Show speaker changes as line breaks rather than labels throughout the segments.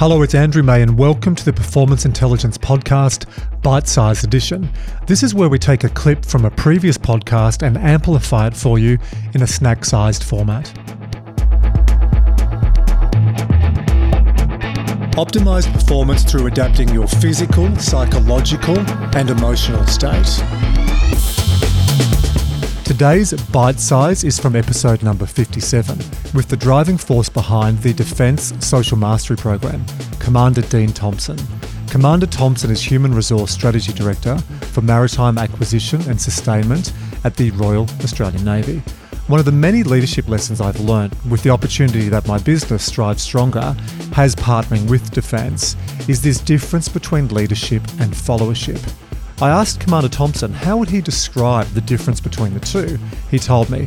Hello, it's Andrew May, and welcome to the Performance Intelligence Podcast, Bite Size Edition. This is where we take a clip from a previous podcast and amplify it for you in a snack sized format. Optimize performance through adapting your physical, psychological, and emotional state. Today's bite size is from episode number 57, with the driving force behind the Defence Social Mastery Program, Commander Dean Thompson. Commander Thompson is Human Resource Strategy Director for Maritime Acquisition and Sustainment at the Royal Australian Navy. One of the many leadership lessons I've learned with the opportunity that my business Strive Stronger has partnering with Defence is this difference between leadership and followership. I asked Commander Thompson how would he describe the difference between the two. He told me,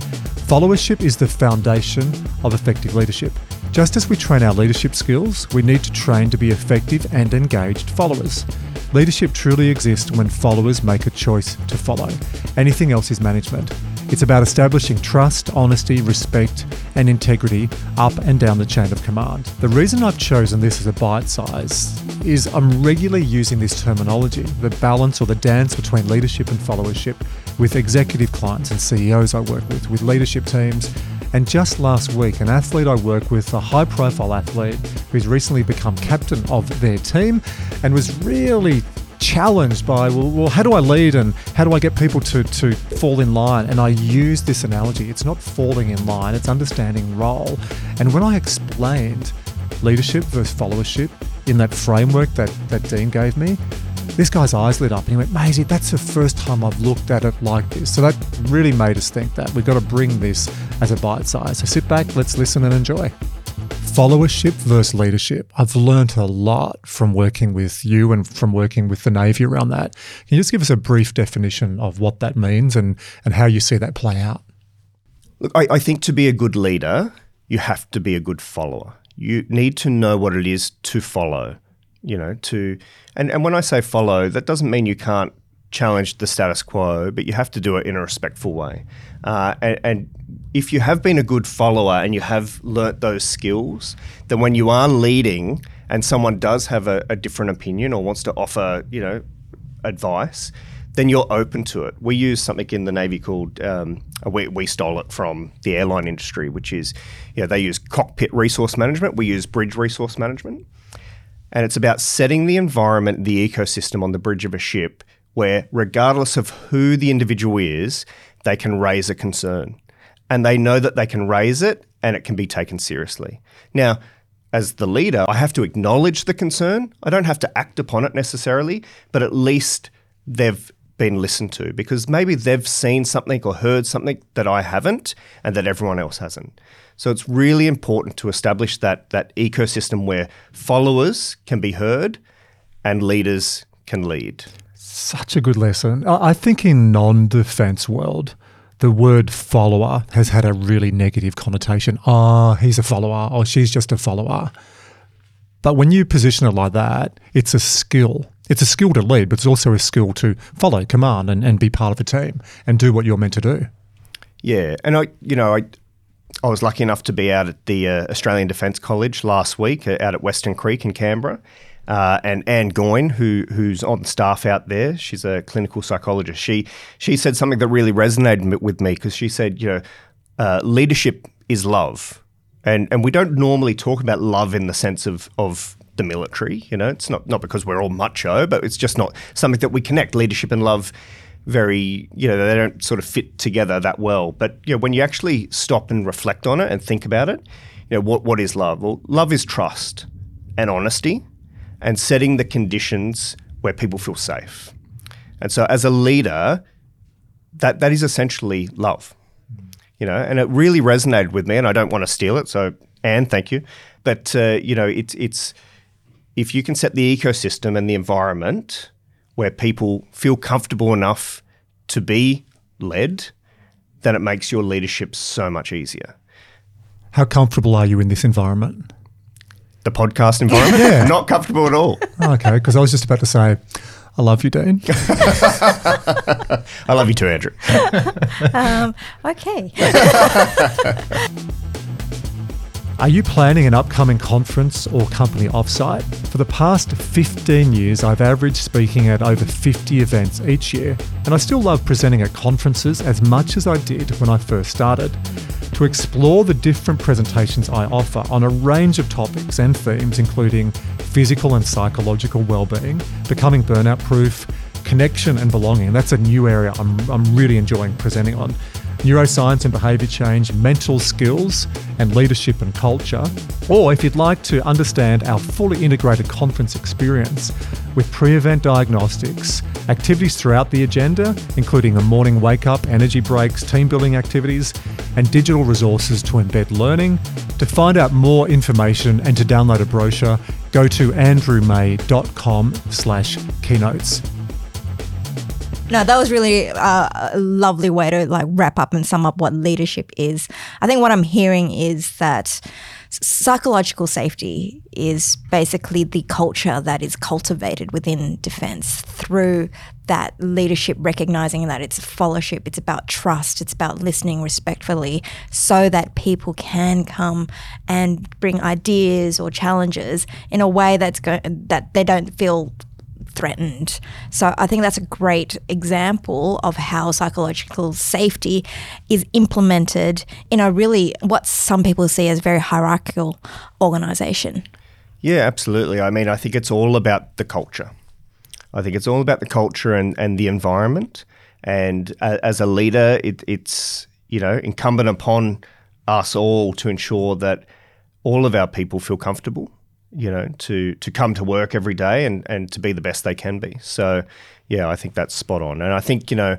followership is the foundation of effective leadership. Just as we train our leadership skills, we need to train to be effective and engaged followers. Leadership truly exists when followers make a choice to follow. Anything else is management. It's about establishing trust, honesty, respect, and integrity up and down the chain of command. The reason I've chosen this as a bite size is I'm regularly using this terminology, the balance or the dance between leadership and followership, with executive clients and CEOs I work with, with leadership teams. And just last week, an athlete I work with, a high profile athlete who's recently become captain of their team and was really challenged by well, well, how do I lead and how do I get people to to fall in line? And I use this analogy. It's not falling in line; it's understanding role. And when I explained leadership versus followership in that framework that that Dean gave me, this guy's eyes lit up and he went, Maisie, that's the first time I've looked at it like this. So that really made us think that we've got to bring this as a bite size. So sit back, let's listen and enjoy followership versus leadership. I've learned a lot from working with you and from working with the Navy around that. Can you just give us a brief definition of what that means and, and how you see that play out?
Look, I, I think to be a good leader, you have to be a good follower. You need to know what it is to follow. You know, to and, and when I say follow, that doesn't mean you can't challenge the status quo, but you have to do it in a respectful way. Uh, and, and, if you have been a good follower and you have learnt those skills, then when you are leading and someone does have a, a different opinion or wants to offer, you know, advice, then you're open to it. We use something in the Navy called, um, we, we stole it from the airline industry, which is, you know, they use cockpit resource management. We use bridge resource management. And it's about setting the environment, the ecosystem on the bridge of a ship where, regardless of who the individual is, they can raise a concern. And they know that they can raise it and it can be taken seriously. Now, as the leader, I have to acknowledge the concern. I don't have to act upon it necessarily, but at least they've been listened to because maybe they've seen something or heard something that I haven't and that everyone else hasn't. So it's really important to establish that that ecosystem where followers can be heard and leaders can lead.
Such a good lesson. I think in non-defense world, the word follower has had a really negative connotation. Oh, he's a follower, or she's just a follower. But when you position it like that, it's a skill. It's a skill to lead, but it's also a skill to follow command and, and be part of a team and do what you're meant to do.
Yeah, and I, you know, I, I was lucky enough to be out at the uh, Australian Defence College last week, uh, out at Weston Creek in Canberra, uh, and Anne Goyne, who who's on staff out there, she's a clinical psychologist. She she said something that really resonated with me because she said, you know, uh, leadership is love, and and we don't normally talk about love in the sense of of the military. You know, it's not not because we're all macho, but it's just not something that we connect leadership and love very you know they don't sort of fit together that well. But you know, when you actually stop and reflect on it and think about it, you know, what what is love? Well, love is trust and honesty and setting the conditions where people feel safe. And so, as a leader, that that is essentially love, you know. And it really resonated with me, and I don't want to steal it. So, Anne, thank you. But uh, you know, it's it's if you can set the ecosystem and the environment where people feel comfortable enough to be led, then it makes your leadership so much easier.
How comfortable are you in this environment?
The podcast environment. yeah. Not comfortable at all.
okay, because I was just about to say, I love you, Dean.
I love you too, Andrew.
um, okay.
Are you planning an upcoming conference or company offsite? For the past 15 years, I've averaged speaking at over 50 events each year, and I still love presenting at conferences as much as I did when I first started. To explore the different presentations I offer on a range of topics and themes, including physical and psychological well-being, becoming burnout proof, connection and belonging. That's a new area I'm, I'm really enjoying presenting on neuroscience and behaviour change, mental skills, and leadership and culture. Or if you'd like to understand our fully integrated conference experience with pre event diagnostics, activities throughout the agenda, including a morning wake up, energy breaks, team building activities, and digital resources to embed learning. To find out more information and to download a brochure, go to andrewmay.com slash keynotes.
No, that was really uh, a lovely way to like wrap up and sum up what leadership is. I think what I'm hearing is that psychological safety is basically the culture that is cultivated within defense through that leadership recognizing that it's fellowship it's about trust it's about listening respectfully so that people can come and bring ideas or challenges in a way that's go- that they don't feel threatened. So I think that's a great example of how psychological safety is implemented in a really what some people see as very hierarchical organization.
Yeah, absolutely. I mean, I think it's all about the culture. I think it's all about the culture and, and the environment. And uh, as a leader, it, it's you know incumbent upon us all to ensure that all of our people feel comfortable you know, to to come to work every day and and to be the best they can be. So, yeah, I think that's spot on. And I think you know,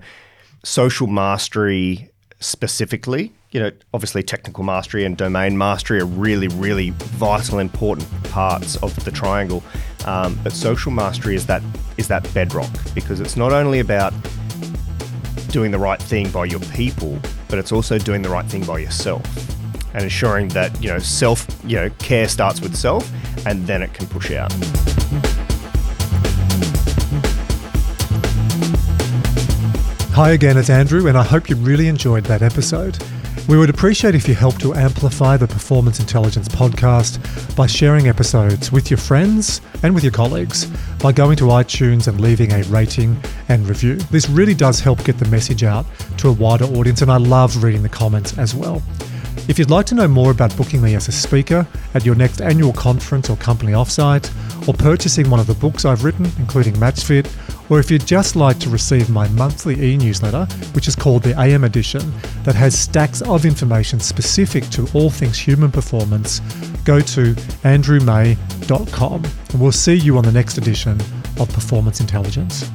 social mastery specifically, you know, obviously technical mastery and domain mastery are really, really vital, important parts of the triangle. Um, but social mastery is that is that bedrock because it's not only about doing the right thing by your people, but it's also doing the right thing by yourself and ensuring that you know self you know care starts with self and then it can push out.
Hi again, it's Andrew, and I hope you really enjoyed that episode. We would appreciate if you help to amplify the Performance Intelligence podcast by sharing episodes with your friends and with your colleagues by going to iTunes and leaving a rating and review. This really does help get the message out to a wider audience, and I love reading the comments as well. If you'd like to know more about booking me as a speaker at your next annual conference or company offsite, or purchasing one of the books I've written, including MatchFit, or if you'd just like to receive my monthly e newsletter, which is called the AM Edition, that has stacks of information specific to all things human performance, go to andrewmay.com and we'll see you on the next edition of Performance Intelligence.